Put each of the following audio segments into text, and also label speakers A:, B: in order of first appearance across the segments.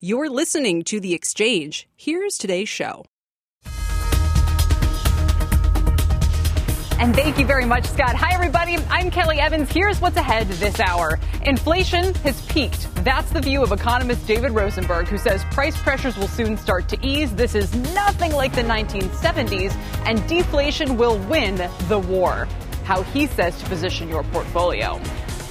A: You're listening to The Exchange. Here's today's show.
B: And thank you very much, Scott. Hi, everybody. I'm Kelly Evans. Here's what's ahead this hour. Inflation has peaked. That's the view of economist David Rosenberg, who says price pressures will soon start to ease. This is nothing like the 1970s, and deflation will win the war. How he says to position your portfolio.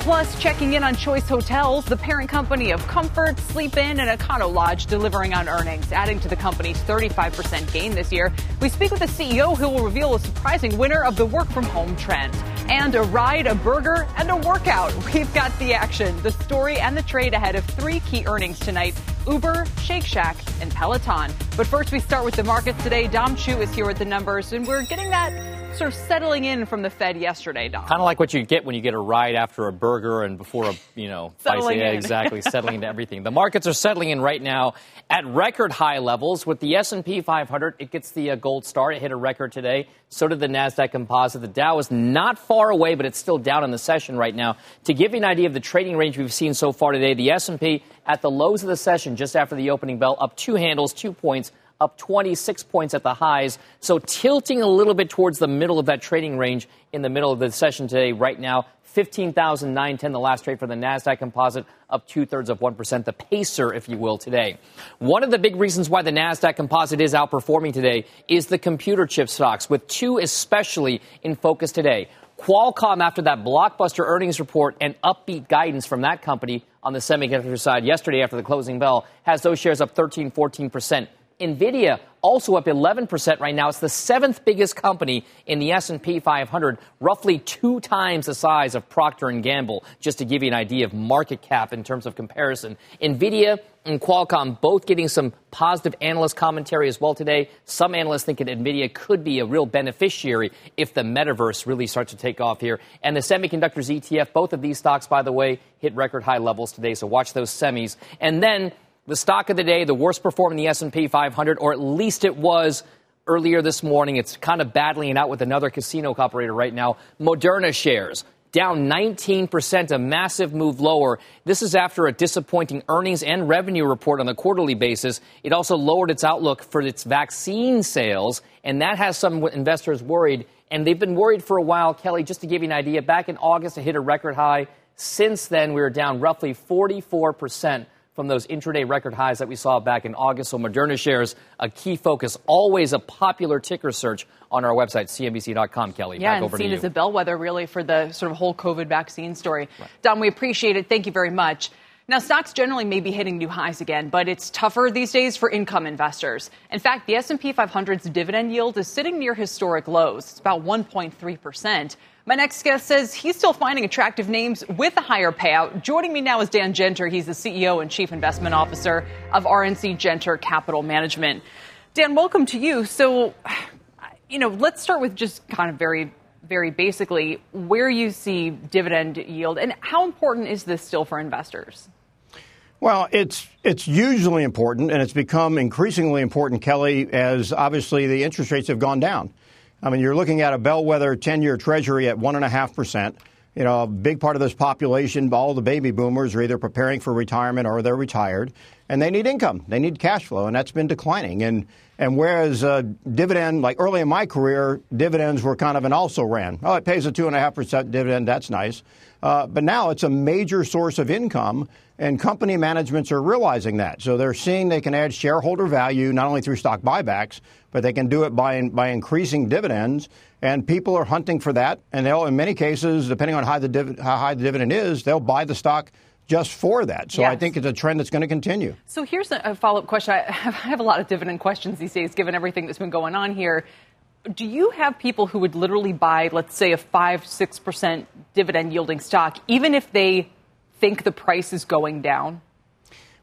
B: Plus, checking in on Choice Hotels, the parent company of Comfort, Sleep Inn, and Econo Lodge delivering on earnings, adding to the company's 35% gain this year. We speak with the CEO who will reveal a surprising winner of the work from home trend. And a ride, a burger, and a workout. We've got the action, the story, and the trade ahead of three key earnings tonight Uber, Shake Shack, and Peloton. But first, we start with the markets today. Dom Chu is here with the numbers, and we're getting that of settling in from the Fed yesterday, Dom.
C: Kind of like what you get when you get a ride after a burger and before a, you know,
B: settling
C: yeah, exactly, settling into everything. The markets are settling in right now at record high levels. With the S&P 500, it gets the uh, gold star. It hit a record today. So did the Nasdaq Composite. The Dow is not far away, but it's still down in the session right now. To give you an idea of the trading range we've seen so far today, the S&P at the lows of the session, just after the opening bell, up two handles, two points up 26 points at the highs. So tilting a little bit towards the middle of that trading range in the middle of the session today. Right now, 15,910, the last trade for the NASDAQ composite, up two thirds of 1%, the pacer, if you will, today. One of the big reasons why the NASDAQ composite is outperforming today is the computer chip stocks, with two especially in focus today. Qualcomm, after that blockbuster earnings report and upbeat guidance from that company on the semiconductor side yesterday after the closing bell, has those shares up 13, 14%. Nvidia also up 11% right now. It's the seventh biggest company in the S&P 500, roughly two times the size of Procter & Gamble, just to give you an idea of market cap in terms of comparison. Nvidia and Qualcomm both getting some positive analyst commentary as well today. Some analysts think that Nvidia could be a real beneficiary if the metaverse really starts to take off here. And the semiconductors ETF, both of these stocks, by the way, hit record high levels today. So watch those semis. And then the stock of the day, the worst performing the S&P 500, or at least it was earlier this morning. It's kind of battling out with another casino operator right now. Moderna shares down 19%, a massive move lower. This is after a disappointing earnings and revenue report on a quarterly basis. It also lowered its outlook for its vaccine sales, and that has some investors worried. And they've been worried for a while, Kelly, just to give you an idea. Back in August, it hit a record high. Since then, we are down roughly 44% from those intraday record highs that we saw back in August. So Moderna shares a key focus, always a popular ticker search on our website, cnbc.com. Kelly,
B: yeah,
C: back
B: and
C: seen
B: as a bellwether really for the sort of whole COVID vaccine story. Right. Dom, we appreciate it. Thank you very much. Now, stocks generally may be hitting new highs again, but it's tougher these days for income investors. In fact, the S&P 500's dividend yield is sitting near historic lows. It's about 1.3 percent. My next guest says he's still finding attractive names with a higher payout. Joining me now is Dan Genter. He's the CEO and Chief Investment Officer of RNC Genter Capital Management. Dan, welcome to you. So, you know, let's start with just kind of very, very basically where you see dividend yield and how important is this still for investors?
D: Well, it's it's usually important, and it's become increasingly important, Kelly, as obviously the interest rates have gone down. I mean, you're looking at a bellwether 10 year treasury at 1.5%. You know, a big part of this population, all the baby boomers, are either preparing for retirement or they're retired, and they need income. They need cash flow, and that's been declining. And and whereas uh, dividend, like early in my career, dividends were kind of an also ran. Oh, it pays a two and a half percent dividend. That's nice. Uh, but now it's a major source of income, and company managements are realizing that. So they're seeing they can add shareholder value not only through stock buybacks, but they can do it by by increasing dividends. And people are hunting for that, and they'll, in many cases, depending on how, the div- how high the dividend is, they'll buy the stock just for that. So yes. I think it's a trend that's going to continue.
B: So here's a follow up question. I have a lot of dividend questions these days, given everything that's been going on here do you have people who would literally buy, let's say, a 5 6% dividend yielding stock, even if they think the price is going down?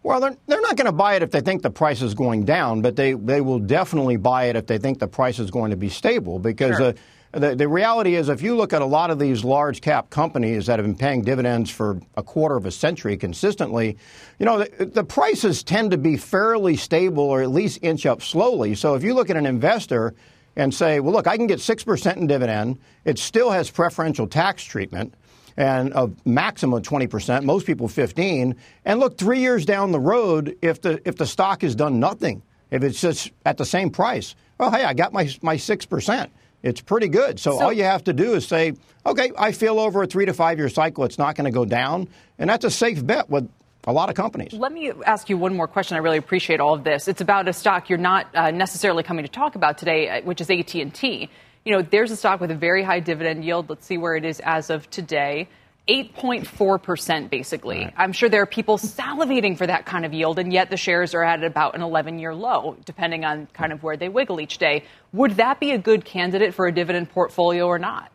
D: Well, they're, they're not going to buy it if they think the price is going down, but they, they will definitely buy it if they think the price is going to be stable because sure. uh, the, the reality is if you look at a lot of these large cap companies that have been paying dividends for a quarter of a century consistently, you know, the, the prices tend to be fairly stable or at least inch up slowly. So if you look at an investor and say, well, look, I can get 6% in dividend, it still has preferential tax treatment and a maximum of 20%, most people 15. And look, three years down the road, if the, if the stock has done nothing, if it's just at the same price, well, hey, I got my, my 6%. It's pretty good. So, so all you have to do is say, okay, I feel over a three to five year cycle, it's not going to go down. And that's a safe bet with a lot of companies.
B: Let me ask you one more question. I really appreciate all of this. It's about a stock you're not uh, necessarily coming to talk about today, uh, which is AT&T you know, there's a stock with a very high dividend yield. Let's see where it is as of today. 8.4% basically. Right. I'm sure there are people salivating for that kind of yield, and yet the shares are at about an 11 year low, depending on kind of where they wiggle each day. Would that be a good candidate for a dividend portfolio or not?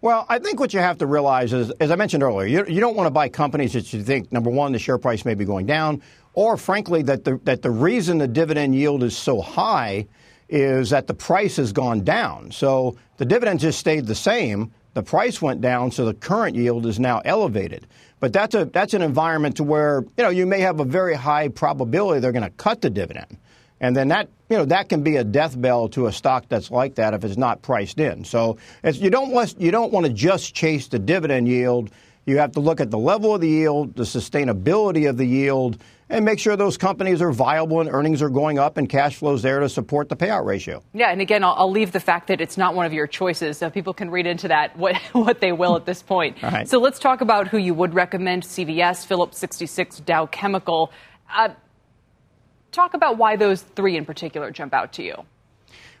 D: Well, I think what you have to realize is, as I mentioned earlier, you, you don't want to buy companies that you think, number one, the share price may be going down, or frankly, that the, that the reason the dividend yield is so high is that the price has gone down. So the dividend just stayed the same. The price went down, so the current yield is now elevated. But that's a that's an environment to where you know you may have a very high probability they're going to cut the dividend, and then that you know that can be a death bell to a stock that's like that if it's not priced in. So you don't want you don't want to just chase the dividend yield. You have to look at the level of the yield, the sustainability of the yield, and make sure those companies are viable and earnings are going up and cash flows there to support the payout ratio.
B: Yeah, and again, I'll, I'll leave the fact that it's not one of your choices, so people can read into that what, what they will at this point.
D: right.
B: So let's talk about who you would recommend CVS, Phillips 66, Dow Chemical. Uh, talk about why those three in particular jump out to you.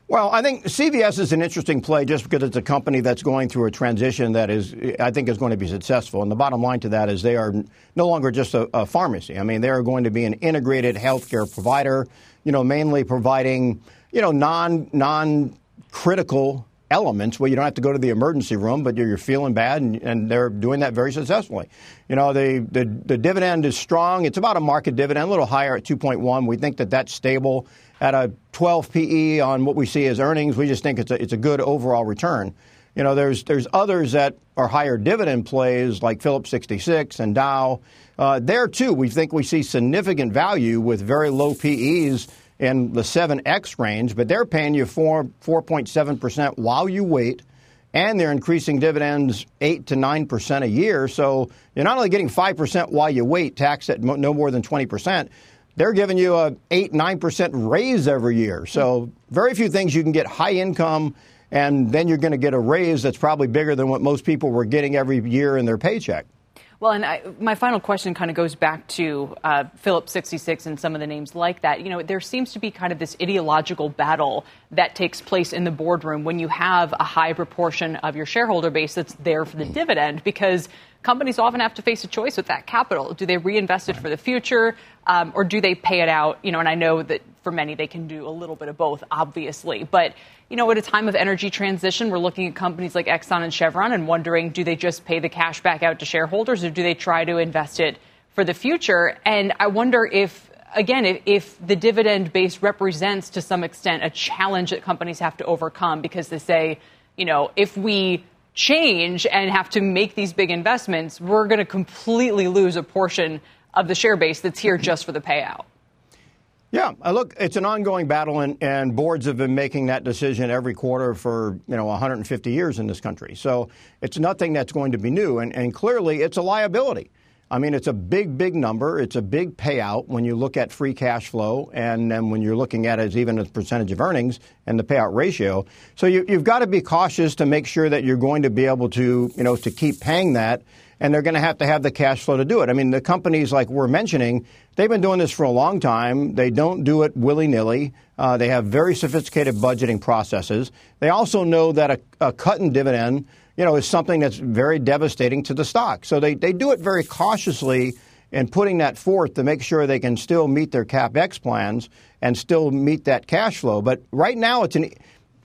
D: Well, I think CVS is an interesting play just because it's a company that's going through a transition that is, I think, is going to be successful. And the bottom line to that is they are no longer just a, a pharmacy. I mean, they are going to be an integrated healthcare provider. You know, mainly providing you know non non critical elements where you don't have to go to the emergency room, but you're, you're feeling bad, and, and, they're doing that very successfully. You know, the, the, the dividend is strong. It's about a market dividend, a little higher at 2.1. We think that that's stable at a 12 PE on what we see as earnings. We just think it's a, it's a good overall return. You know, there's there's others that are higher dividend plays like Phillips 66 and Dow. Uh, there too, we think we see significant value with very low PEs in the 7x range, but they're paying you 4 4.7 percent while you wait, and they're increasing dividends 8 to 9 percent a year. So you're not only getting 5 percent while you wait, taxed at no more than 20 percent they're giving you a 8 9% raise every year. So, very few things you can get high income and then you're going to get a raise that's probably bigger than what most people were getting every year in their paycheck.
B: Well, and I, my final question kind of goes back to uh, Phillips 66 and some of the names like that. You know, there seems to be kind of this ideological battle that takes place in the boardroom when you have a high proportion of your shareholder base that's there for the dividend because companies often have to face a choice with that capital. Do they reinvest it for the future, um, or do they pay it out? You know, and I know that for many they can do a little bit of both, obviously. But you know, at a time of energy transition, we're looking at companies like Exxon and Chevron and wondering, do they just pay the cash back out to shareholders, or do they try to invest it for the future? And I wonder if again, if, if, the dividend base represents to some extent a challenge that companies have to overcome because they say, you know, if we change and have to make these big investments, we're going to completely lose a portion of the share base that's here just for the payout.
D: Yeah, uh, look, it's an ongoing battle, and, and, boards have been making that decision every quarter for you know 150 years in this country. So it's nothing that's going to be new, and, and clearly it's a liability. I mean, it's a big, big number. It's a big payout when you look at free cash flow, and then when you're looking at it as even a percentage of earnings and the payout ratio. So you, have got to be cautious to make sure that you're going to be able to, you know, to keep paying that, and they're going to have to have the cash flow to do it. I mean, the companies like we're mentioning, they've been doing this for a long time. They don't do it willy nilly. Uh, they have very sophisticated budgeting processes. They also know that a, a cut in dividend you know, is something that's very devastating to the stock. So they, they do it very cautiously in putting that forth to make sure they can still meet their capex plans and still meet that cash flow. But right now, it's an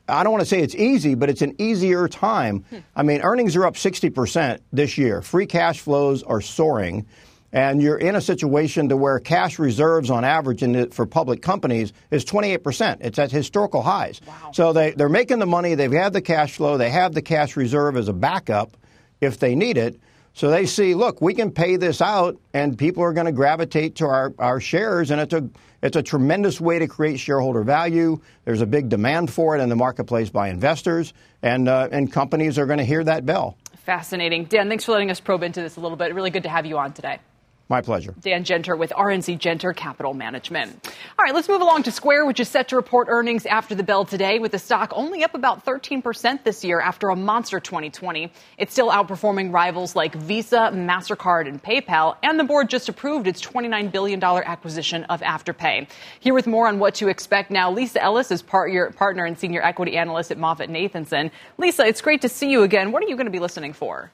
D: I don't want to say it's easy, but it's an easier time. Hmm. I mean, earnings are up 60% this year. Free cash flows are soaring. And you're in a situation to where cash reserves on average the, for public companies is 28%. It's at historical highs. Wow. So they, they're making the money, they've had the cash flow, they have the cash reserve as a backup if they need it. So they see, look, we can pay this out, and people are going to gravitate to our, our shares, and it's a it's a tremendous way to create shareholder value. There's a big demand for it in the marketplace by investors, and uh, and companies are going to hear that bell.
B: Fascinating, Dan. Thanks for letting us probe into this a little bit. Really good to have you on today.
D: My pleasure.
B: Dan Genter with RNC Genter Capital Management. All right, let's move along to Square, which is set to report earnings after the bell today, with the stock only up about 13% this year after a monster 2020. It's still outperforming rivals like Visa, MasterCard, and PayPal, and the board just approved its $29 billion acquisition of Afterpay. Here with more on what to expect now, Lisa Ellis is part, your partner and senior equity analyst at MoffettNathanson. Lisa, it's great to see you again. What are you going to be listening for?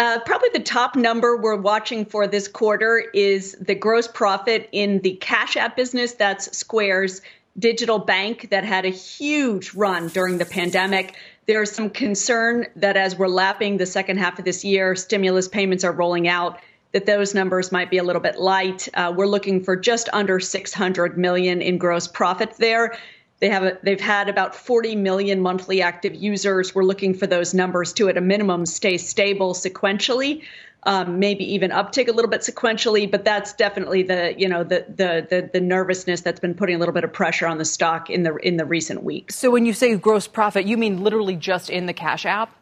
E: Uh, probably the top number we're watching for this quarter is the gross profit in the Cash App business. That's Square's digital bank that had a huge run during the pandemic. There's some concern that as we're lapping the second half of this year, stimulus payments are rolling out. That those numbers might be a little bit light. Uh, we're looking for just under 600 million in gross profit there. They have a, they've had about 40 million monthly active users. We're looking for those numbers to, at a minimum, stay stable sequentially. Um, maybe even uptick a little bit sequentially, but that's definitely the you know the, the the the nervousness that's been putting a little bit of pressure on the stock in the in the recent weeks.
B: So when you say gross profit, you mean literally just in the Cash App?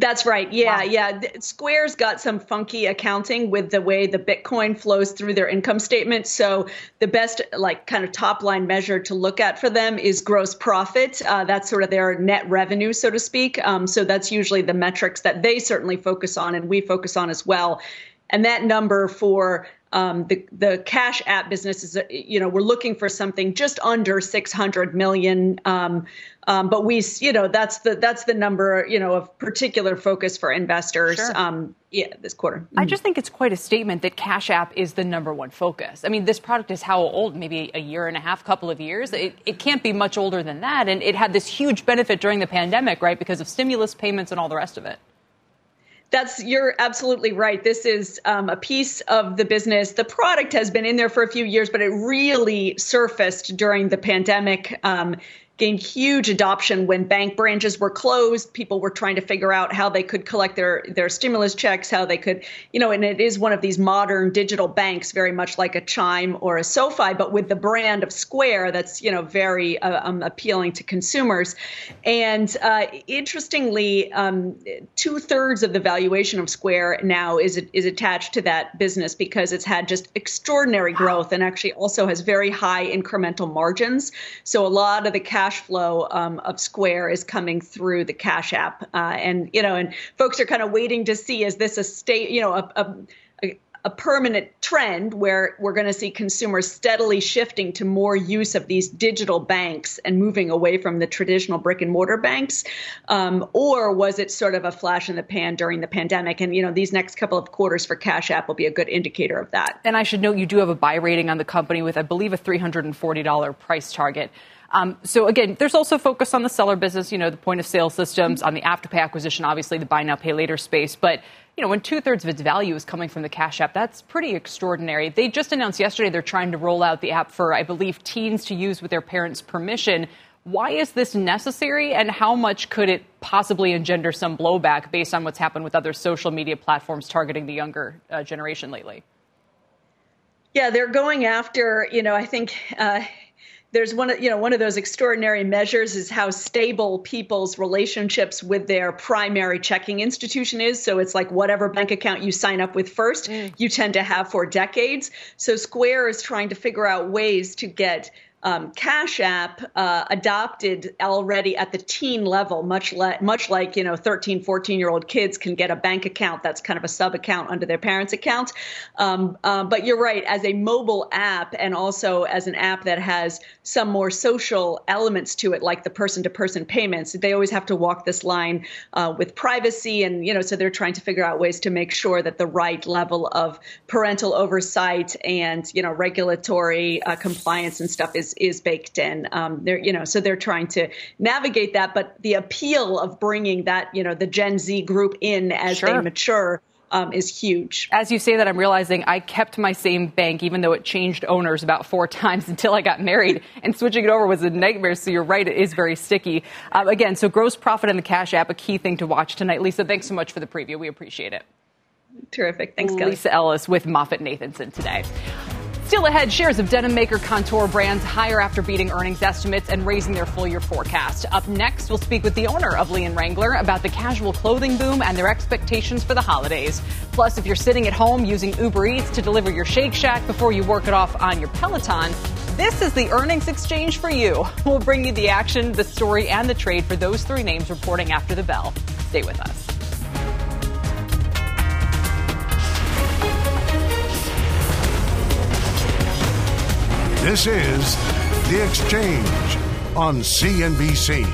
E: That's right. Yeah, wow. yeah. Square's got some funky accounting with the way the Bitcoin flows through their income statement. So the best, like, kind of top line measure to look at for them is gross profit. Uh, that's sort of their net revenue, so to speak. Um, so that's usually the metrics that they certainly focus on, and we focus on as well. And that number for um, the the cash app business is you know we're looking for something just under 600 million um, um, but we you know that's the that's the number you know of particular focus for investors sure. Um, yeah this quarter
B: mm-hmm. I just think it's quite a statement that cash app is the number one focus I mean this product is how old maybe a year and a half couple of years it, it can't be much older than that and it had this huge benefit during the pandemic right because of stimulus payments and all the rest of it
E: that's you're absolutely right. This is um, a piece of the business. The product has been in there for a few years, but it really surfaced during the pandemic. Um, gained huge adoption when bank branches were closed. People were trying to figure out how they could collect their their stimulus checks, how they could, you know, and it is one of these modern digital banks, very much like a Chime or a SoFi, but with the brand of Square that's you know very uh, um, appealing to consumers. And uh, interestingly, um, two thirds of the valuation of Square now is is attached to that business because it's had just extraordinary growth and actually also has very high incremental margins. So a lot of the cash cash flow um, of Square is coming through the Cash App, uh, and you know, and folks are kind of waiting to see is this a state, you know, a, a a permanent trend where we're going to see consumers steadily shifting to more use of these digital banks and moving away from the traditional brick and mortar banks? Um, or was it sort of a flash in the pan during the pandemic? And you know these next couple of quarters for cash app will be a good indicator of that.
B: And i should note you do have a buy rating on the company with i believe a $340 price target um, so again, there's also focus on the seller business, you know, the point of sale systems, on the afterpay acquisition, obviously the buy now pay later space. But you know, when two thirds of its value is coming from the Cash App, that's pretty extraordinary. They just announced yesterday they're trying to roll out the app for, I believe, teens to use with their parents' permission. Why is this necessary, and how much could it possibly engender some blowback based on what's happened with other social media platforms targeting the younger uh, generation lately?
E: Yeah, they're going after, you know, I think. Uh, there's one of you know one of those extraordinary measures is how stable people's relationships with their primary checking institution is so it's like whatever bank account you sign up with first mm. you tend to have for decades so square is trying to figure out ways to get um, Cash App uh, adopted already at the teen level, much, much like you know 13, 14 year old kids can get a bank account that's kind of a sub account under their parents' account. Um, uh, but you're right, as a mobile app and also as an app that has some more social elements to it, like the person to person payments, they always have to walk this line uh, with privacy, and you know so they're trying to figure out ways to make sure that the right level of parental oversight and you know regulatory uh, compliance and stuff is is baked in. Um, they're you know so they're trying to navigate that, but the appeal of bringing that you know the Gen Z group in as sure. they mature um, is huge.
B: As you say that, I'm realizing I kept my same bank, even though it changed owners about four times until I got married, and switching it over was a nightmare. So you're right, it is very sticky. Um, again, so gross profit and the Cash App, a key thing to watch tonight. Lisa, thanks so much for the preview. We appreciate it.
E: Terrific. Thanks, Kelly.
B: Lisa Ellis with MoffettNathanson today. Still ahead, shares of denim maker Kontoor Brands higher after beating earnings estimates and raising their full year forecast. Up next, we'll speak with the owner of Lee and Wrangler about the casual clothing boom and their expectations for the holidays. Plus, if you're sitting at home using Uber Eats to deliver your Shake Shack before you work it off on your Peloton, this is the earnings exchange for you. We'll bring you the action, the story, and the trade for those three names reporting after the bell. Stay with us.
F: This is The Exchange on CNBC.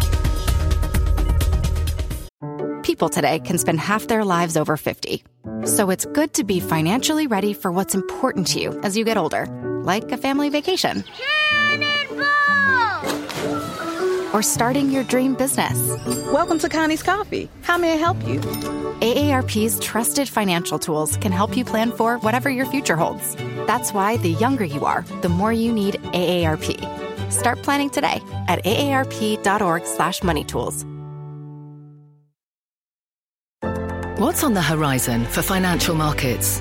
G: People today can spend half their lives over 50. So it's good to be financially ready for what's important to you as you get older, like a family vacation. Or starting your dream business.
H: Welcome to Connie's Coffee. How may I help you?
G: AARP's trusted financial tools can help you plan for whatever your future holds. That's why the younger you are, the more you need AARP. Start planning today at aarp.org/moneytools.
I: What's on the horizon for financial markets?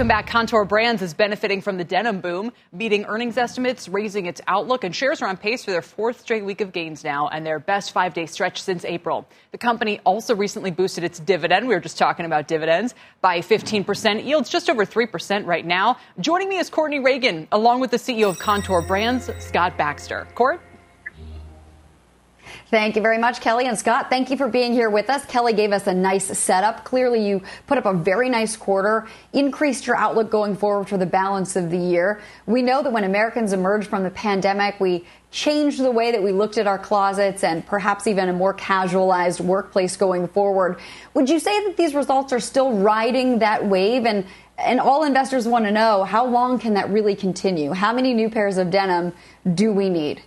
B: Welcome back. Kontoor Brands is benefiting from the denim boom, beating earnings estimates, raising its outlook, and shares are on pace for their fourth straight week of gains now and their best five day stretch since April. The company also recently boosted its dividend. We were just talking about dividends by 15%. Yields just over 3% right now. Joining me is Courtney Reagan, along with the CEO of Kontoor Brands, Scott Baxter. Court?
J: Thank you very much, Kelly and Scott. Thank you for being here with us. Kelly gave us a nice setup. Clearly, you put up a very nice quarter, increased your outlook going forward for the balance of the year. We know that when Americans emerged from the pandemic, we changed the way that we looked at our closets and perhaps even a more casualized workplace going forward. Would you say that these results are still riding that wave? And and all investors want to know how long can that really continue? How many new pairs of denim do we need?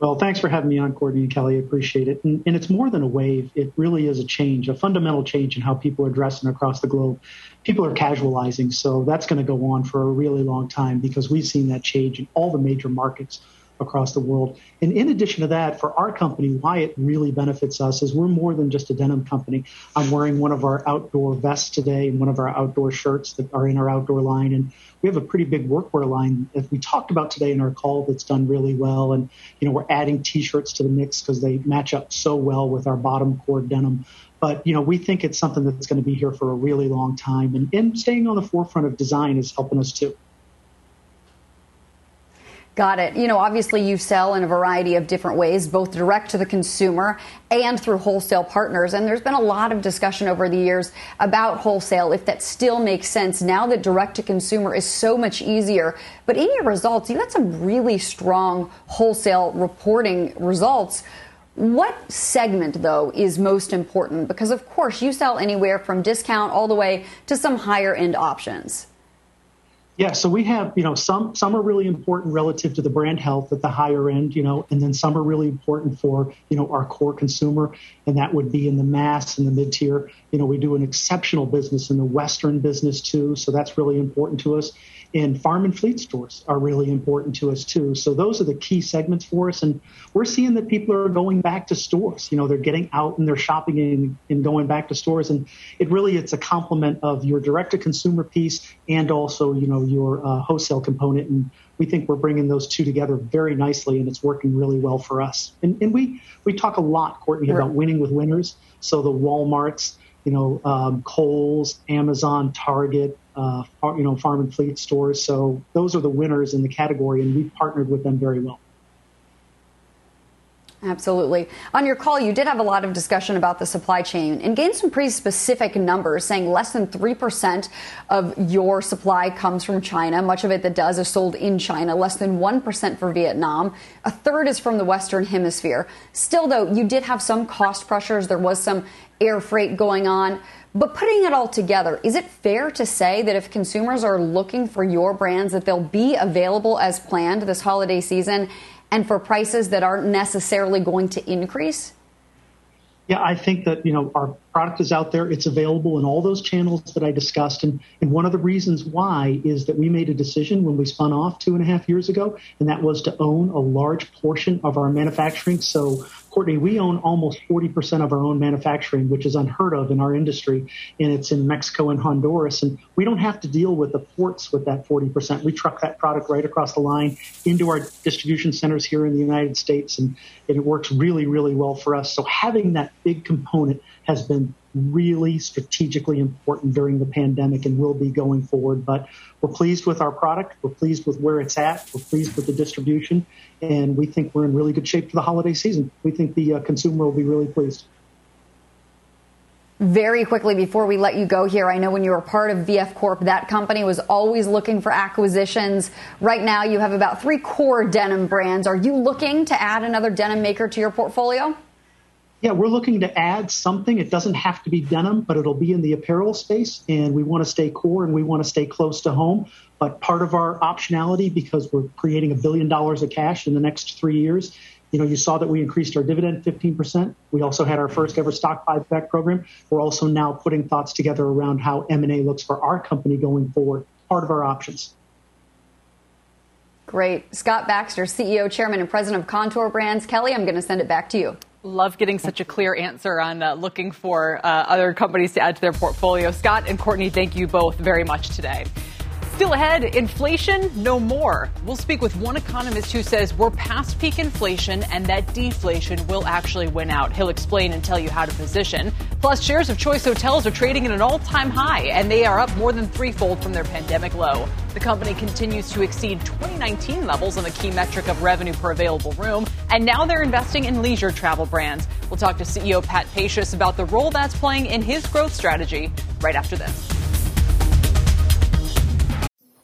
K: Well, thanks for having me on, Courtney and Kelly. I appreciate it. And, and, it's more than a wave. It really is a change, a fundamental change in how people are dressing across the globe. People are casualizing. So that's going to go on for a really long time because we've seen that change in all the major markets across the world. And in addition to that, for our company, why it really benefits us is we're more than just a denim company. I'm wearing one of our outdoor vests today and one of our outdoor shirts that are in our outdoor line. And we have a pretty big workwear line that we talked about today in our call that's done really well. And, you know, we're adding t-shirts to the mix because they match up so well with our bottom core denim. But, you know, we think it's something that's going to be here for a really long time. And, and staying on the forefront of design is helping us too.
J: Got it. You know, obviously you sell in a variety of different ways, both direct to the consumer and through wholesale partners. And there's been a lot of discussion over the years about wholesale, if that still makes sense now that direct to consumer is so much easier. But in your results, you had some really strong wholesale reporting results. What segment, though, is most important? Because, of course, you sell anywhere from discount all the way to some higher end options.
K: Yeah, so we have, you know, some some are really important relative to the brand health at the higher end, you know, and then some are really important for, you know, our core consumer, and that would be in the mass and the mid tier. You know, we do an exceptional business in the Western business too, so that's really important to us and farm and fleet stores are really important to us too. So those are the key segments for us. And we're seeing that people are going back to stores. You know, they're getting out and they're shopping and, and going back to stores. And it really, it's a complement of your direct to consumer piece and also, you know, your uh, wholesale component. And we think we're bringing those two together very nicely and it's working really well for us. And, and we, we talk a lot, Courtney, about winning with winners. So the Walmarts, you know, um, Kohl's, Amazon, Target, uh, you know, farm and fleet stores. So those are the winners in the category, and we've partnered with them very well.
J: Absolutely. On your call, you did have a lot of discussion about the supply chain and gained some pretty specific numbers, saying less than 3% of your supply comes from China. Much of it that does is sold in China, less than 1% for Vietnam. A third is from the Western Hemisphere. Still, though, you did have some cost pressures. There was some air freight going on. But putting it all together, is it fair to say that if consumers are looking for your brands, that they'll be available as planned this holiday season and for prices that aren't necessarily going to increase?
K: Yeah, I think that, you know, our product is out there. It's available in all those channels that I discussed. And, and one of the reasons why is that we made a decision when we spun off two and a half years ago, and that was to own a large portion of our manufacturing. So Courtney, we own almost 40% of our own manufacturing, which is unheard of in our industry, and it's in Mexico and Honduras. And we don't have to deal with the ports with that 40%. We truck that product right across the line into our distribution centers here in the United States, and, and it works really, really well for us. So having that big component has been really strategically important during the pandemic and will be going forward. But we're pleased with our product. We're pleased with where it's at. We're pleased with the distribution. And we think we're in really good shape for the holiday season. We think the uh, consumer will be really pleased.
J: Very quickly before we let you go here, I know when you were part of VF Corp, that company was always looking for acquisitions. Right now, you have about three core denim brands. Are you looking to add another denim maker to your portfolio?
K: Yeah, we're looking to add something. It doesn't have to be denim, but it'll be in the apparel space. And we want to stay core and we want to stay close to home. But part of our optionality, because we're creating a billion dollars of cash in the next three years, you know, you saw that we increased our dividend 15%. We also had our first ever stock buyback program. We're also now putting thoughts together around how M&A looks for our company going forward. Part of our options.
J: Great. Scott Baxter, CEO, Chairman, and President of Kontoor Brands. Kelly, I'm going to send it back to you.
B: Love getting such a clear answer on uh, looking for uh, other companies to add to their portfolio. Scott and Courtney, thank you both very much today. Still ahead, inflation no more. We'll speak with one economist who says we're past peak inflation and that deflation will actually win out. He'll explain and tell you how to position. Plus, shares of Choice Hotels are trading at an all time high and they are up more than threefold from their pandemic low. The company continues to exceed 2019 levels on the key metric of revenue per available room, and now they're investing in leisure travel brands. We'll talk to CEO Pat Pacious about the role that's playing in his growth strategy right after this.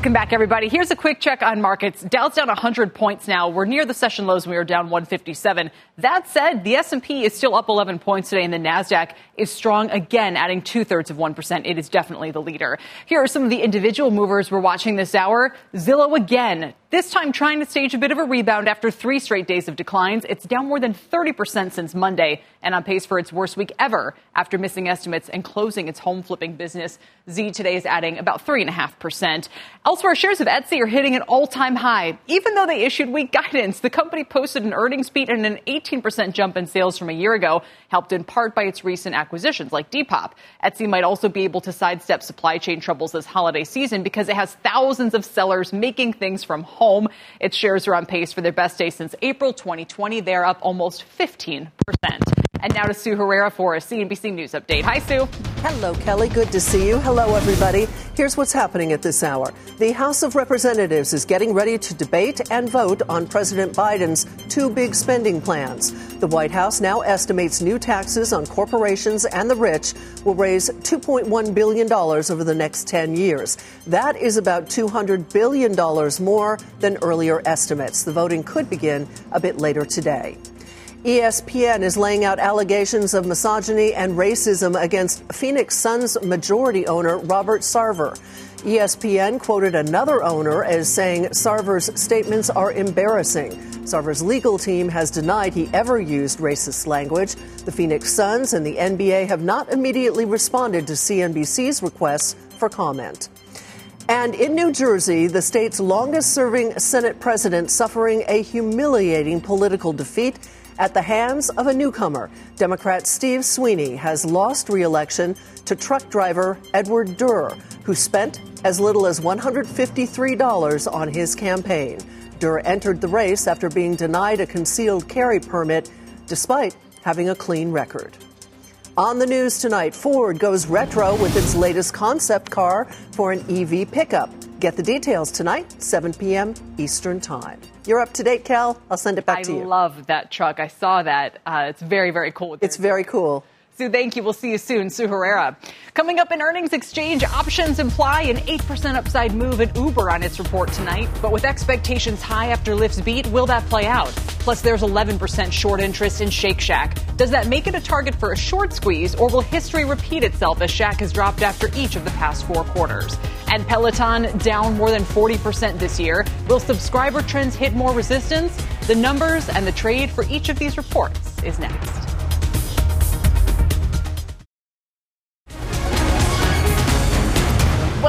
B: Welcome back, everybody. Here's a quick check on markets. Dow's down 100 points now. We're near the session lows. We were down 157. That said, the S&P is still up 11 points today, and the Nasdaq is strong again, adding two thirds of one percent. It is definitely the leader. Here are some of the individual movers we're watching this hour. Zillow again this time trying to stage a bit of a rebound after three straight days of declines. It's down more than 30% since Monday and on pace for its worst week ever after missing estimates and closing its home flipping business. Z today is adding about 3.5%. Elsewhere, shares of Etsy are hitting an all time high. Even though they issued weak guidance, the company posted an earnings beat and an 18% jump in sales from a year ago, helped in part by its recent acquisitions like Depop. Etsy might also be able to sidestep supply chain troubles this holiday season because it has thousands of sellers making things from home home. Its shares are on pace for their best day since April 2020. They're up almost 15%. And now to Sue Herrera for a CNBC News update. Hi, Sue.
L: Hello, Kelly. Good to see you. Hello, everybody. Here's what's happening at this hour. The House of Representatives is getting ready to debate and vote on President Biden's two big spending plans. The White House now estimates new taxes on corporations and the rich will raise $2.1 billion over the next 10 years. That is about $200 billion more than earlier estimates. The voting could begin a bit later today. ESPN is laying out allegations of misogyny and racism against Phoenix Suns majority owner Robert Sarver. ESPN quoted another owner as saying Sarver's statements are embarrassing. Sarver's legal team has denied he ever used racist language. The Phoenix Suns and the NBA have not immediately responded to CNBC's requests for comment. And in New Jersey, the state's longest serving Senate president suffering a humiliating political defeat at the hands of a newcomer. Democrat Steve Sweeney has lost re election to truck driver Edward Durr, who spent as little as $153 on his campaign. Durr entered the race after being denied a concealed carry permit despite having a clean record. On the news tonight, Ford goes retro with its latest concept car for an EV pickup. Get the details tonight, 7 p.m. Eastern Time. You're up to date, Cal. I'll send it back
B: I
L: to you.
B: I love that truck. I saw that. Uh, it's very, very cool.
L: It's very cool.
B: Sue, thank you. We'll see you soon. Sue Herrera. Coming up in earnings exchange, options imply an 8% upside move in Uber on its report tonight. But with expectations high after Lyft's beat, will that play out? Plus, there's 11% short interest in Shake Shack. Does that make it a target for a short squeeze, or will history repeat itself as Shack has dropped after each of the past four quarters? And Peloton down more than 40% this year. Will subscriber trends hit more resistance? The numbers and the trade for each of these reports is next.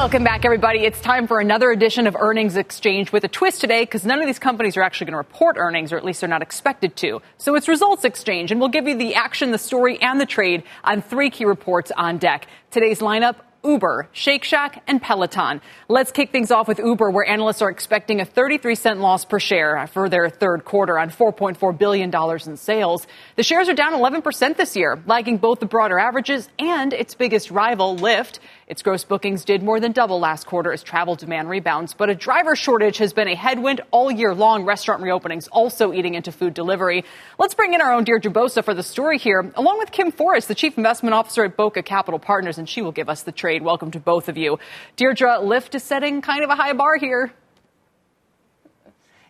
B: Welcome back, everybody. It's time for another edition of Earnings Exchange with a twist today because none of these companies are actually going to report earnings, or at least they're not expected to. So it's Results Exchange, and we'll give you the action, the story, and the trade on three key reports on deck. Today's lineup Uber, Shake Shack, and Peloton. Let's kick things off with Uber, where analysts are expecting a 33 cent loss per share for their third quarter on $4.4 billion in sales. The shares are down 11% this year, lagging both the broader averages and its biggest rival, Lyft. Its gross bookings did more than double last quarter as travel demand rebounds, but a driver shortage has been a headwind all year long. Restaurant reopenings also eating into food delivery. Let's bring in our own Deirdre Bosa for the story here, along with Kim Forrest, the chief investment officer at Bokeh Capital Partners, and she will give us the trade. Welcome to both of you. Deirdre, Lyft is setting kind of a high bar here.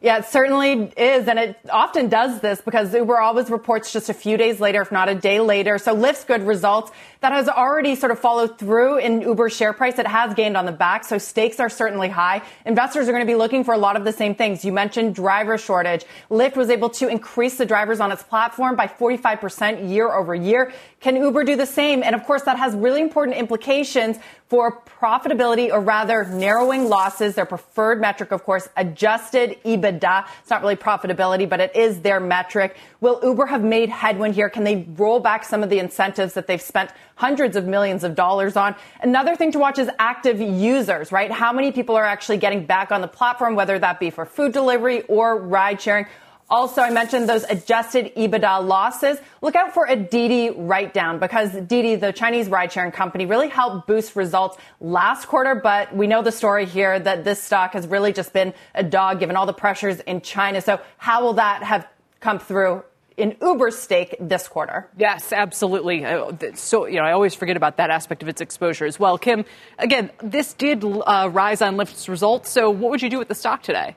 M: Yeah, it certainly is. And it often does this because Uber always reports just a few days later, if not a day later. So Lyft's good results that has already sort of followed through in Uber's share price. It has gained on the back. So stakes are certainly high. Investors are going to be looking for a lot of the same things. You mentioned driver shortage. Lyft was able to increase the drivers on its platform by 45% year over year. Can Uber do the same? And of course, that has really important implications for profitability or rather narrowing losses. Their preferred metric, of course, adjusted EBITDA. It's not really profitability, but it is their metric. Will Uber have made headwind here? Can they roll back some of the incentives that they've spent hundreds of millions of dollars on? Another thing to watch is active users, right? How many people are actually getting back on the platform, whether that be for food delivery or ride sharing? Also, I mentioned those adjusted EBITDA losses. Look out for a Didi write down because Didi, the Chinese ride sharing company, really helped boost results last quarter. But we know the story here that this stock has really just been a dog given all the pressures in China. So how will that have come through in Uber's stake this quarter.
B: Yes, absolutely. Uh, so, you know, I always forget about that aspect of its exposure as well. Kim, again, this did uh, rise on Lyft's results. So, what would you do with the stock today?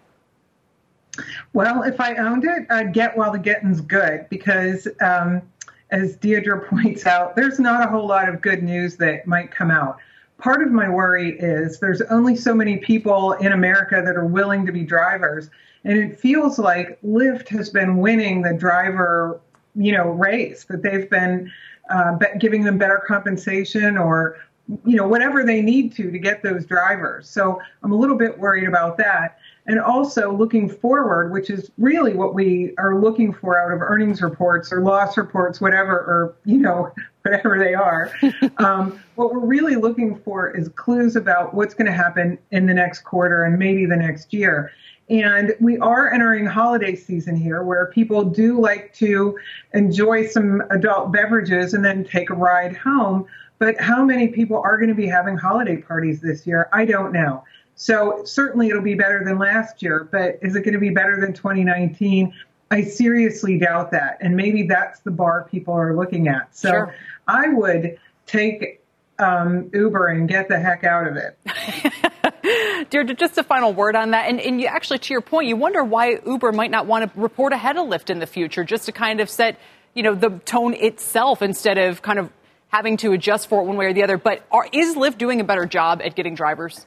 N: Well, if I owned it, I'd get while the getting's good because, um, as Deirdre points out, there's not a whole lot of good news that might come out. Part of my worry is there's only so many people in America that are willing to be drivers. And it feels like Lyft has been winning the driver, you know, race, that they've been uh, giving them better compensation or, you know, whatever they need to to get those drivers. So I'm a little bit worried about that and also looking forward, which is really what we are looking for out of earnings reports or loss reports, whatever, or, you know, whatever they are. um, what we're really looking for is clues about what's going to happen in the next quarter and maybe the next year. And we are entering holiday season here where people do like to enjoy some adult beverages and then take a ride home. But how many people are going to be having holiday parties this year? I don't know. So certainly it'll be better than last year, but is it going to be better than 2019? I seriously doubt that. And maybe that's the bar people are looking at. So sure. I would take um, Uber and get the heck out of
B: it. Deirdre, just a final word on that. And, and you actually, to your point, you wonder why Uber might not want to report ahead of Lyft in the future, just to kind of set, you know, the tone itself instead of kind of having to adjust for it one way or the other. But are, is Lyft doing a better job at getting drivers?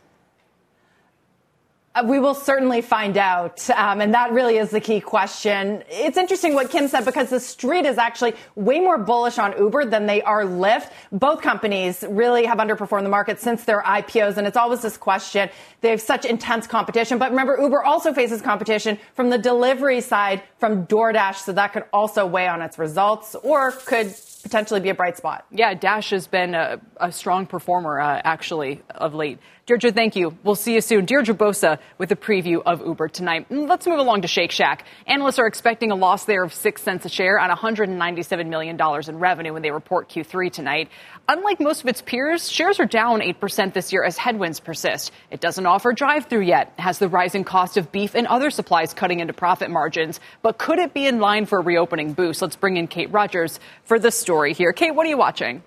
M: Uh, we will certainly find out. Um, and that really is the key question. It's interesting what Kim said because the street is actually way more bullish on Uber than they are Lyft. Both companies really have underperformed the market since their IPOs. And it's always this question. They have such intense competition. But remember, Uber also faces competition from the delivery side from DoorDash. So that could also weigh on its results or could potentially be a bright spot.
B: Yeah, Dash has been a, a strong performer, uh, actually, of late. Deirdre, thank you. We'll see you soon. Deirdre Bosa with a preview of Uber tonight. Mm, let's move along to Shake Shack. Analysts are expecting a loss there of 6 cents a share on $197 million in revenue when they report Q3 tonight. Unlike most of its peers, shares are down 8% this year as headwinds persist. It doesn't offer drive through yet, has the rising cost of beef and other supplies cutting into profit margins. But could it be in line for a reopening boost? Let's bring in Kate Rogers for the story here. Kate, what are you watching?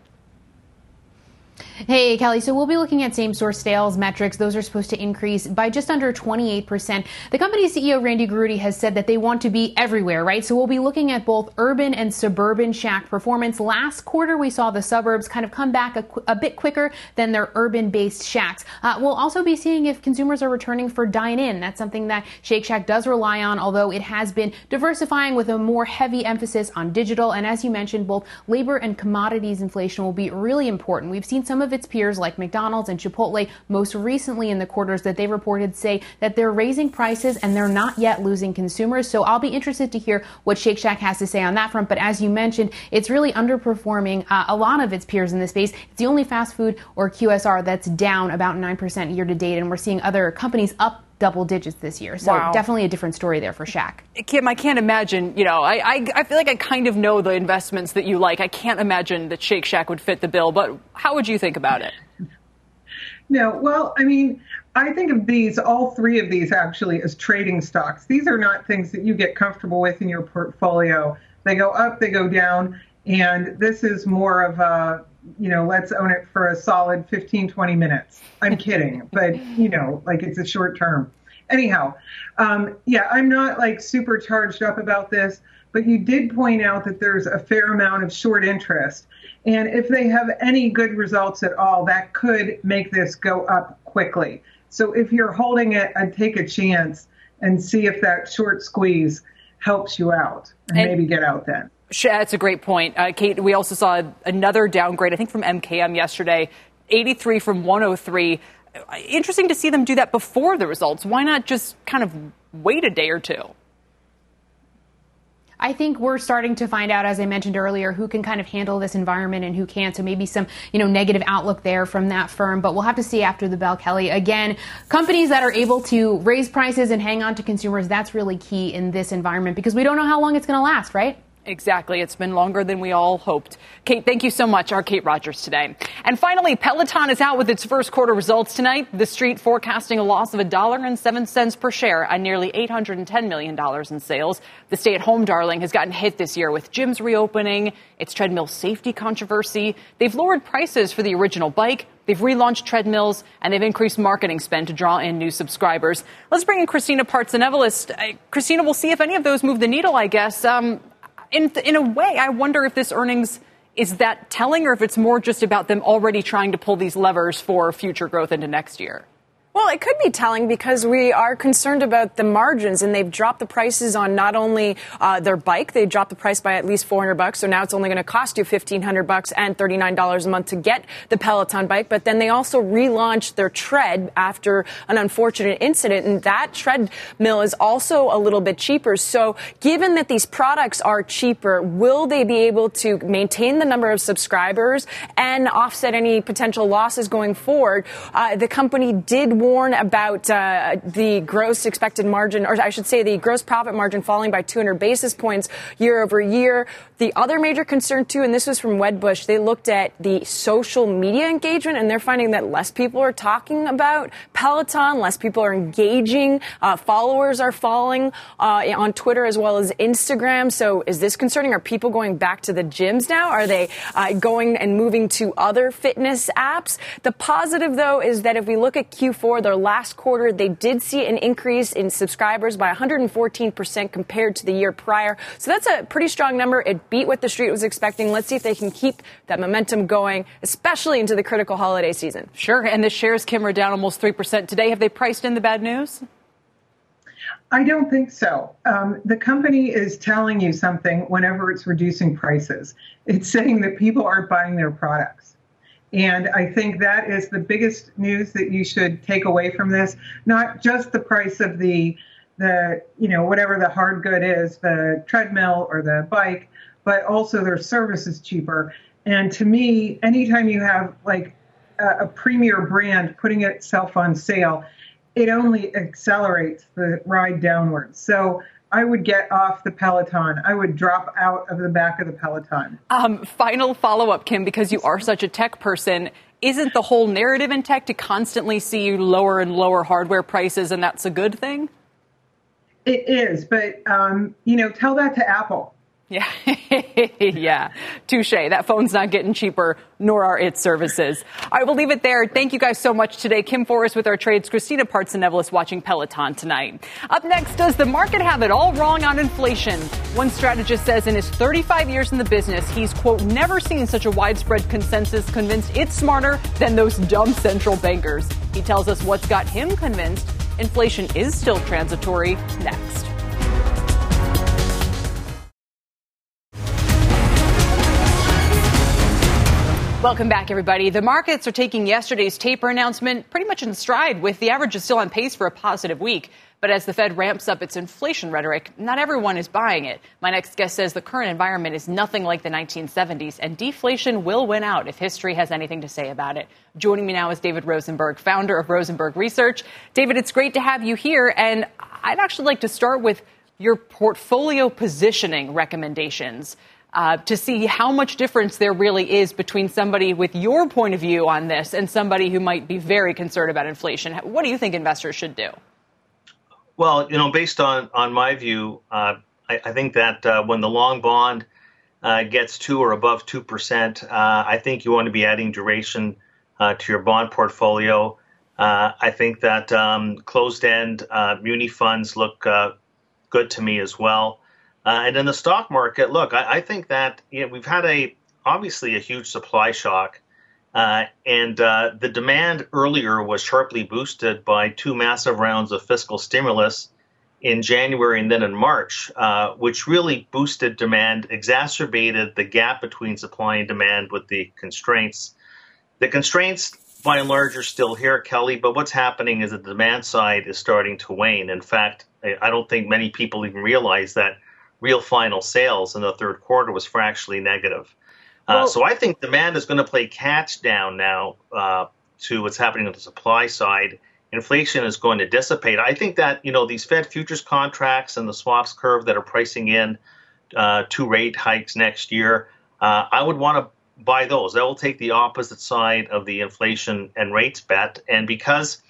O: Hey, Kelly. So we'll be looking at same store sales metrics. Those are supposed to increase by just under 28%. The company's CEO, Randy Garutti, has said that they want to be everywhere, right? So we'll be looking at both urban and suburban shack performance. Last quarter, we saw the suburbs kind of come back a, a bit quicker than their urban based shacks. Uh, we'll also be seeing if consumers are returning for dine in. That's something that Shake Shack does rely on, although it has been diversifying with a more heavy emphasis on digital. And as you mentioned, both labor and commodities inflation will be really important. We've seen some of its peers like McDonald's and Chipotle most recently in the quarters that they reported say that they're raising prices and they're not yet losing consumers. So I'll be interested to hear what Shake Shack has to say on that front. But as you mentioned, it's really underperforming uh, a lot of its peers in this space. It's the only fast food or QSR that's down about 9% year to date. And we're seeing other companies up double digits this year. So wow. definitely a different story there for Shack.
B: Kim, I can't imagine, you know, I, I, I, feel like I kind of know the investments that you like. I can't imagine that Shake Shack would fit the bill, but how would you think about it?
N: No, well, I mean, I think of these, all three of these actually, as trading stocks. These are not things that you get comfortable with in your portfolio. They go up, they go down, and this is more of a, you know, let's own it for a solid 15, 20 minutes. I'm kidding, but, you know, like it's a short term. Anyhow, um, yeah, I'm not like super charged up about this, but you did point out that there's a fair amount of short interest. And if they have any good results at all, that could make this go up quickly. So if you're holding it, I'd take a chance and see if that short squeeze helps you out and, and maybe get out then.
B: That's a great point. Uh, Kate, we also saw another downgrade, I think, from MKM yesterday, 83 from 103. Interesting to see them do that before the results. Why not just kind of wait a day or two?
O: I think we're starting to find out, as I mentioned earlier, who can kind of handle this environment and who can't. So maybe some, you know, negative outlook there from that firm. But we'll have to see after the bell, Kelly. Again, companies that are able to raise prices and hang on to consumers, that's really key in this environment because we don't know how long it's going to last, right?
B: Exactly. It's been longer than we all hoped. Kate, thank you so much. Our Kate Rogers today. And finally, Peloton is out with its first quarter results tonight. The street forecasting a loss of $1.07 per share on nearly $810 million in sales. The stay at home darling has gotten hit this year with gyms reopening, its treadmill safety controversy. They've lowered prices for the original bike. They've relaunched treadmills and they've increased marketing spend to draw in new subscribers. Let's bring in Christina Partsinevelos. Uh, Christina, we'll see if any of those move the needle, I guess. Um, in, in a way, I wonder if this earnings is that telling or if it's more just about them already trying to pull these levers for future growth into next year?
P: Well, it could be telling because we are concerned about the margins, and they've dropped the prices on not only uh, their bike, they dropped the price by at least 400 bucks. So now it's only going to cost you 1500 bucks and $39 a month to get the Peloton bike. But then they also relaunched their tread after an unfortunate incident, and that treadmill is also a little bit cheaper. So, given that these products are cheaper, will they be able to maintain the number of subscribers and offset any potential losses going forward? Uh, the company did warn about uh, the gross expected margin, or I should say the gross profit margin falling by 200 basis points year over year. The other major concern, too, and this was from Wedbush, they looked at the social media engagement and they're finding that less people are talking about Peloton, less people are engaging, uh, followers are falling uh, on Twitter as well as Instagram. So is this concerning? Are people going back to the gyms now? Are they uh, going and moving to other fitness apps? The positive, though, is that if we look at Q4, their last quarter, they did see an increase in subscribers by 114% compared to the year prior. So that's a pretty strong number. It beat what the street was expecting. Let's see if they can keep that momentum going, especially into the critical holiday season.
B: Sure. And the shares, Kim, are down almost 3% today. Have they priced in the bad news?
N: I don't think so. Um, the company is telling you something whenever it's reducing prices. It's saying that people aren't buying their products. And I think that is the biggest news that you should take away from this. Not just the price of the, the you know, whatever the hard good is, the treadmill or the bike, but also their service is cheaper. And to me, anytime you have like a, a premier brand putting itself on sale, it only accelerates the ride downwards. So I would get off the Peloton. I would drop out of the back of the Peloton.
B: Um, final follow up, Kim, because you are such a tech person. Isn't the whole narrative in tech to constantly see lower and lower hardware prices, and that's a good thing?
N: It is, but um, you know, tell that to Apple.
B: Yeah, yeah, touche. That phone's not getting cheaper, nor are its services. I will leave it there. Thank you guys so much today. Kim Forrest with our trades, Christina Partsinevelos watching Peloton tonight. Up next, does the market have it all wrong on inflation? One strategist says in his 35 years in the business, he's, quote, never seen such a widespread consensus convinced it's smarter than those dumb central bankers. He tells us what's got him convinced inflation is still transitory next. Welcome back, everybody. The markets are taking yesterday's taper announcement pretty much in stride, with the averages still on pace for a positive week. But as the Fed ramps up its inflation rhetoric, not everyone is buying it. My next guest says the current environment is nothing like the 1970s, and deflation will win out if history has anything to say about it. Joining me now is David Rosenberg, founder of Rosenberg Research. David, it's great to have you here, and I'd actually like to start with your portfolio positioning recommendations uh, to see how much difference there really is between somebody with your point of view on this and somebody who might be very concerned about inflation. What do you think investors should do?
Q: Well, you know, based on on my view, uh, I, I, think that uh, when the long bond uh, gets to or above two percent, uh, I think you want to be adding duration uh, to your bond portfolio. I think that um, closed-end muni funds look good to me as well. Uh, and in the stock market, look, I, I think that you know, we've had a obviously a huge supply shock, uh, and uh, the demand earlier was sharply boosted by two massive rounds of fiscal stimulus in January and then in March, uh, which really boosted demand, exacerbated the gap between supply and demand with the constraints. The constraints, by and large, are still here, Kelly, but what's happening is the demand side is starting to wane. In fact, I don't think many people even realize that real final sales in the third quarter was fractionally negative. Uh, so I think demand is going to play catch down now uh, to what's happening on the supply side. Inflation is going to dissipate. I think that you know these Fed futures contracts and the swaps curve that are pricing in uh, two rate hikes next year. Uh, I would want to buy those. That will take the opposite side of the inflation and rates bet. And because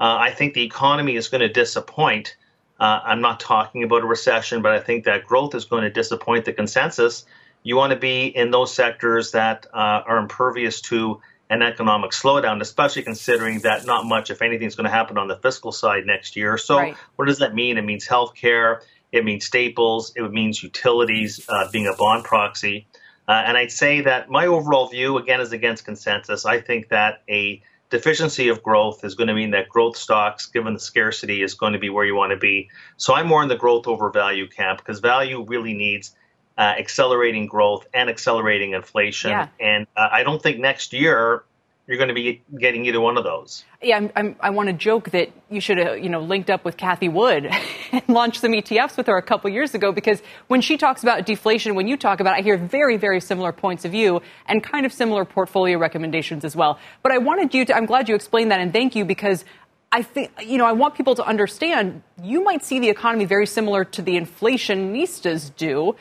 Q: uh, I think the economy is going to disappoint, uh, I'm not talking about a recession, but I think that growth is going to disappoint the consensus. You want to be in those sectors that uh, are impervious to an economic slowdown, especially considering that not much, if anything, is going to happen on the fiscal side next year. So, right. what does that mean? It means healthcare, it means staples, it means utilities uh, being a bond proxy. Uh, and I'd say that my overall view, again, is against consensus. I think that a deficiency of growth is going to mean that growth stocks, given the scarcity, is going to be where you want to be. So I'm more in the growth over value camp because value really needs uh, accelerating growth and accelerating inflation. Yeah. And uh, I don't think next year you're going to be getting either one of those.
B: Yeah, I'm, I'm, i want to joke that you should have, you know, linked up with Cathie Wood and launched some ETFs with her a couple years ago because when she talks about deflation, when you talk about it, I hear very, very similar points of view and kind of similar portfolio recommendations as well. But I wanted you to, I'm glad you explained that and thank you because I think, you know, I want people to understand you might see the economy very similar to the inflationistas do.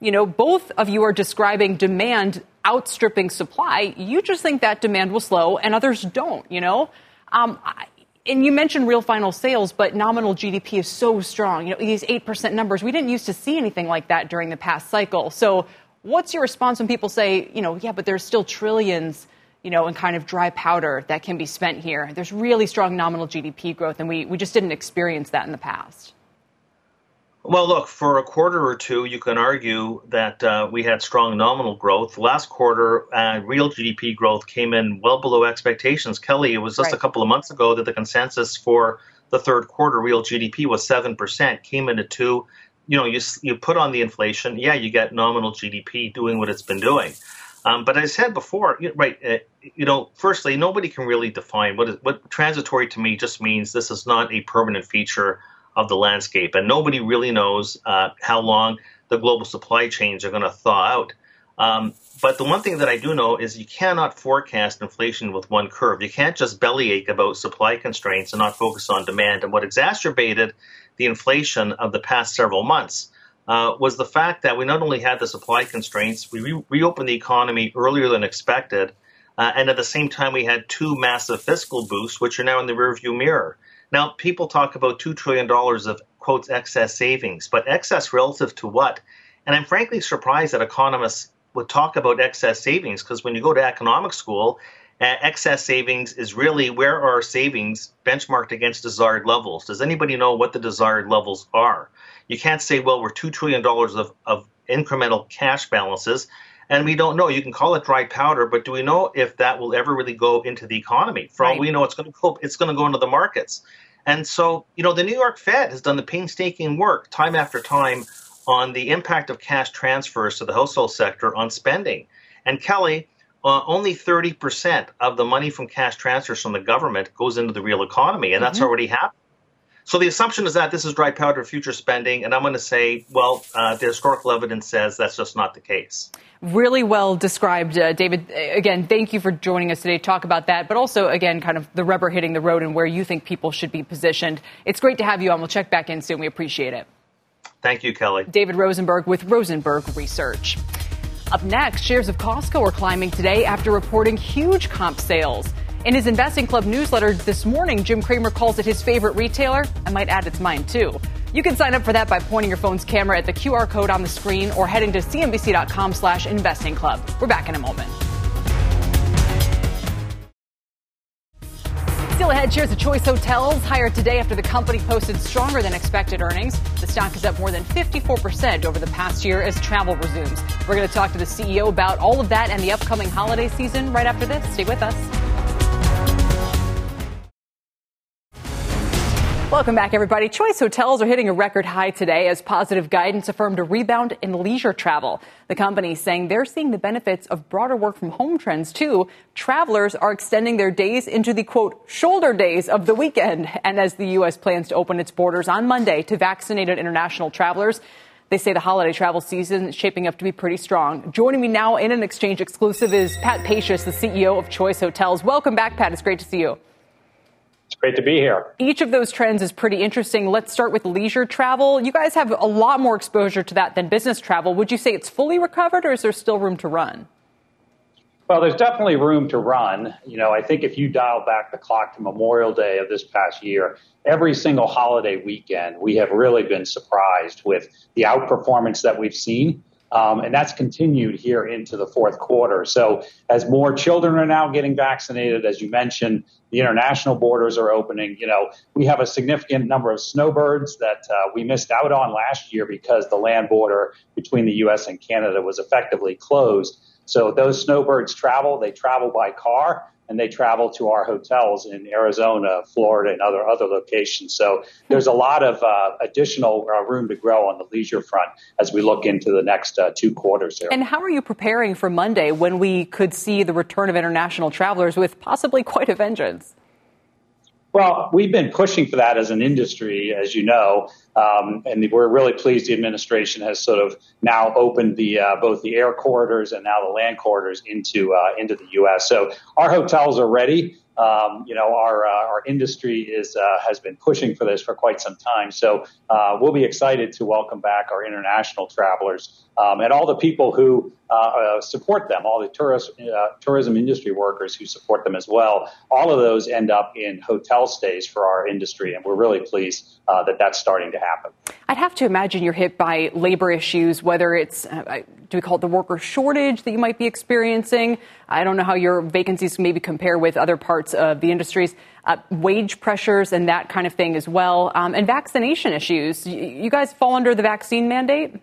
B: You know, both of you are describing demand outstripping supply, you just think that demand will slow and others don't, you know? Um, I, and you mentioned real final sales, but nominal GDP is so strong. You know, these 8% numbers, we didn't used to see anything like that during the past cycle. So, what's your response when people say, you know, yeah, but there's still trillions, you know, in kind of dry powder that can be spent here? There's really strong nominal GDP growth, and we, we just didn't experience that in the past.
Q: Well, look, for a quarter or two, you can argue that uh, we had strong nominal growth. Last quarter, uh, real GDP growth came in well below expectations. Kelly, it was just right. a couple of months ago that the consensus for the third quarter real GDP was 7%, came into 2 you know, you, you put on the inflation, yeah, you get nominal GDP doing what it's been doing. Um, but as I said before, right, uh, you know, firstly, nobody can really define what is what transitory to me just means this is not a permanent feature of the landscape, and nobody really knows uh, how long the global supply chains are going to thaw out. Um, but the one thing that I do know is you cannot forecast inflation with one curve. You can't just bellyache about supply constraints and not focus on demand. And what exacerbated the inflation of the past several months uh, was the fact that we not only had the supply constraints, we re- reopened the economy earlier than expected, uh, and at the same time we had two massive fiscal boosts, which are now in the rearview mirror. Now, people talk about $2 trillion of, quotes, excess savings, but excess relative to what? And I'm frankly surprised that economists would talk about excess savings because when you go to economic school, uh, excess savings is really where are savings benchmarked against desired levels. Does anybody know what the desired levels are? You can't say, well, we're $2 trillion of, of incremental cash balances, and we don't know. You can call it dry powder, but do we know if that will ever really go into the economy? For right. all we know, it's going to go, it's going to go into the markets. And so, you know, the New York Fed has done the painstaking work time after time on the impact of cash transfers to the household sector on spending. And Kelly, uh, only 30% of the money from cash transfers from the government goes into the real economy, and that's mm-hmm. already happened. So the assumption is that this is dry powder future spending, and I'm going to say, well, uh, the historical evidence says that's just not the case.
B: Really well described, uh, David. Again, thank you for joining us today to talk about that, but also, again, kind of the rubber hitting the road and where you think people should be positioned. It's great to have you on. We'll check back in soon. We appreciate it.
Q: Thank you, Kelly.
B: David Rosenberg with Rosenberg Research. Up next, shares of Costco are climbing today after reporting huge comp sales. In his Investing Club newsletter this morning, Jim Cramer calls it his favorite retailer. I might add it's mine too. You can sign up for that by pointing your phone's camera at the QR code on the screen or heading to cnbc.com slash investing club. We're back in a moment. Still ahead, shares of Choice Hotels higher today after the company posted stronger than expected earnings. The stock is up more than 54% over the past year as travel resumes. We're going to talk to the CEO about all of that and the upcoming holiday season right after this. Stay with us. Welcome back, everybody. Choice hotels are hitting a record high today as positive guidance affirmed a rebound in leisure travel. The company saying they're seeing the benefits of broader work from home trends too. Travelers are extending their days into the quote shoulder days of the weekend. And as the U.S. plans to open its borders on Monday to vaccinated international travelers, they say the holiday travel season is shaping up to be pretty strong. Joining me now in an exchange exclusive is Pat Pacious, the CEO of Choice Hotels. Welcome back, Pat. It's great to see you.
R: It's great to be here.
B: Each of those trends is pretty interesting. Let's start with leisure travel. You guys have a lot more exposure to that than business travel. Would you say it's fully recovered or is there still room to run?
R: Well, there's definitely room to run. You know, I think if you dial back the clock to Memorial Day of this past year, every single holiday weekend, we have really been surprised with the outperformance that we've seen. Um, and that's continued here into the fourth quarter. So, as more children are now getting vaccinated, as you mentioned, the international borders are opening. You know, we have a significant number of snowbirds that uh, we missed out on last year because the land border between the U.S. and Canada was effectively closed. So, those snowbirds travel, they travel by car and they travel to our hotels in Arizona, Florida, and other other locations. So there's a lot of uh, additional uh, room to grow on the leisure front as we look into the next uh, two quarters here.
B: And how are you preparing for Monday when we could see the return of international travelers with possibly quite a vengeance?
R: Well, we've been pushing for that as an industry, as you know, um, and we're really pleased the administration has sort of now opened the uh, both the air corridors and now the land corridors into uh, into the U.S. So our hotels are ready. Um, you know, our uh, our industry is uh, has been pushing for this for quite some time. So uh, we'll be excited to welcome back our international travelers um, and all the people who uh, support them, all the tourist, tourism industry workers who support them as well. All of those end up in hotel stays for our industry, and we're really pleased that that's starting to happen.
B: I'd have to imagine you're hit by labor issues, whether it's do we call it the worker shortage that you might be experiencing? I don't know how your vacancies maybe compare with other parts of the industries. Uh, wage pressures and that kind of thing as well, um, and vaccination issues. You guys fall under the vaccine mandate?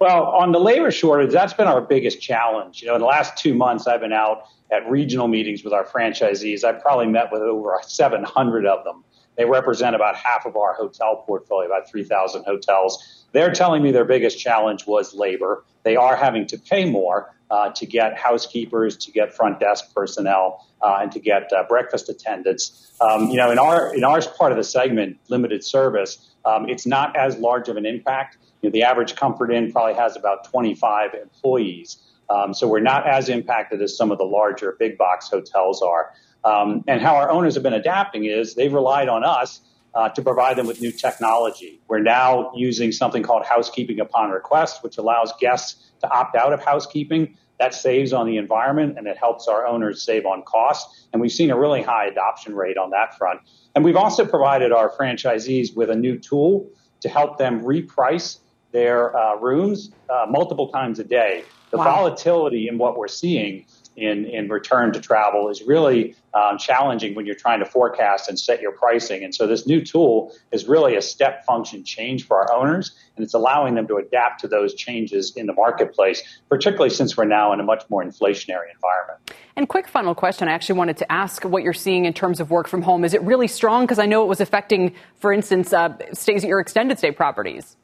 R: Well, on the labor shortage, that's been our biggest challenge. You know, in the last two months, I've been out at regional meetings with our franchisees. I've probably met with over 700 of them. They represent about half of our hotel portfolio, about 3,000 hotels. They're telling me their biggest challenge was labor. They are having to pay more uh, to get housekeepers, to get front desk personnel, uh, and to get uh, breakfast attendants. Um, you know, in our in our part of the segment, limited service, um, it's not as large of an impact. You know, the average Comfort Inn probably has about 25 employees. Um, so we're not as impacted as some of the larger big box hotels are. Um, and how our owners have been adapting is they've relied on us uh, to provide them with new technology. We're now using something called housekeeping upon request, which allows guests to opt out of housekeeping. That saves on the environment and it helps our owners save on costs. And we've seen a really high adoption rate on that front. And we've also provided our franchisees with a new tool to help them reprice their uh, rooms uh, multiple times a day. The wow. volatility in what we're seeing in, in return to travel is really um, challenging when you're trying to forecast and set your pricing. And so this new tool is really a step function change for our owners, and it's allowing them to adapt to those changes in the marketplace, particularly since we're now in a much more inflationary environment.
B: And quick final question, I actually wanted to ask what you're seeing in terms of work from home. Is it really strong? Because I know it was affecting, for instance, uh, stays at your extended stay properties.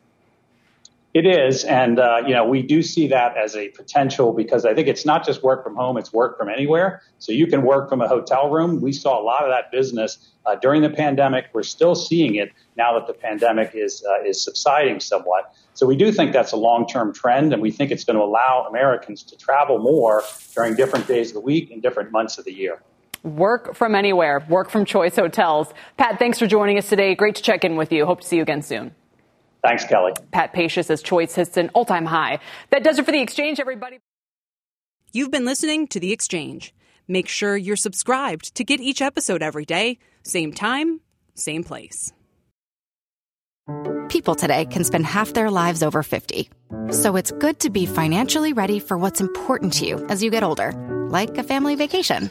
R: It is, and uh, you know we do see that as a potential because I think it's not just work from home; it's work from anywhere. So you can work from a hotel room. We saw a lot of that business uh, during the pandemic. We're still seeing it now that the pandemic is uh, is subsiding somewhat. So we do think that's a long term trend, and we think it's going to allow Americans to travel more during different days of the week and different months of the year.
B: Work from anywhere, work from Choice Hotels. Pat, thanks for joining us today. Great to check in with you. Hope to see you again soon.
R: Thanks, Kelly.
B: Pat Pacious says Choice hits an all time high. That does it for the exchange, everybody.
A: You've been listening to The Exchange. Make sure you're subscribed to get each episode every day, same time, same place.
G: People today can spend half their lives over 50. So it's good to be financially ready for what's important to you as you get older, like a family vacation.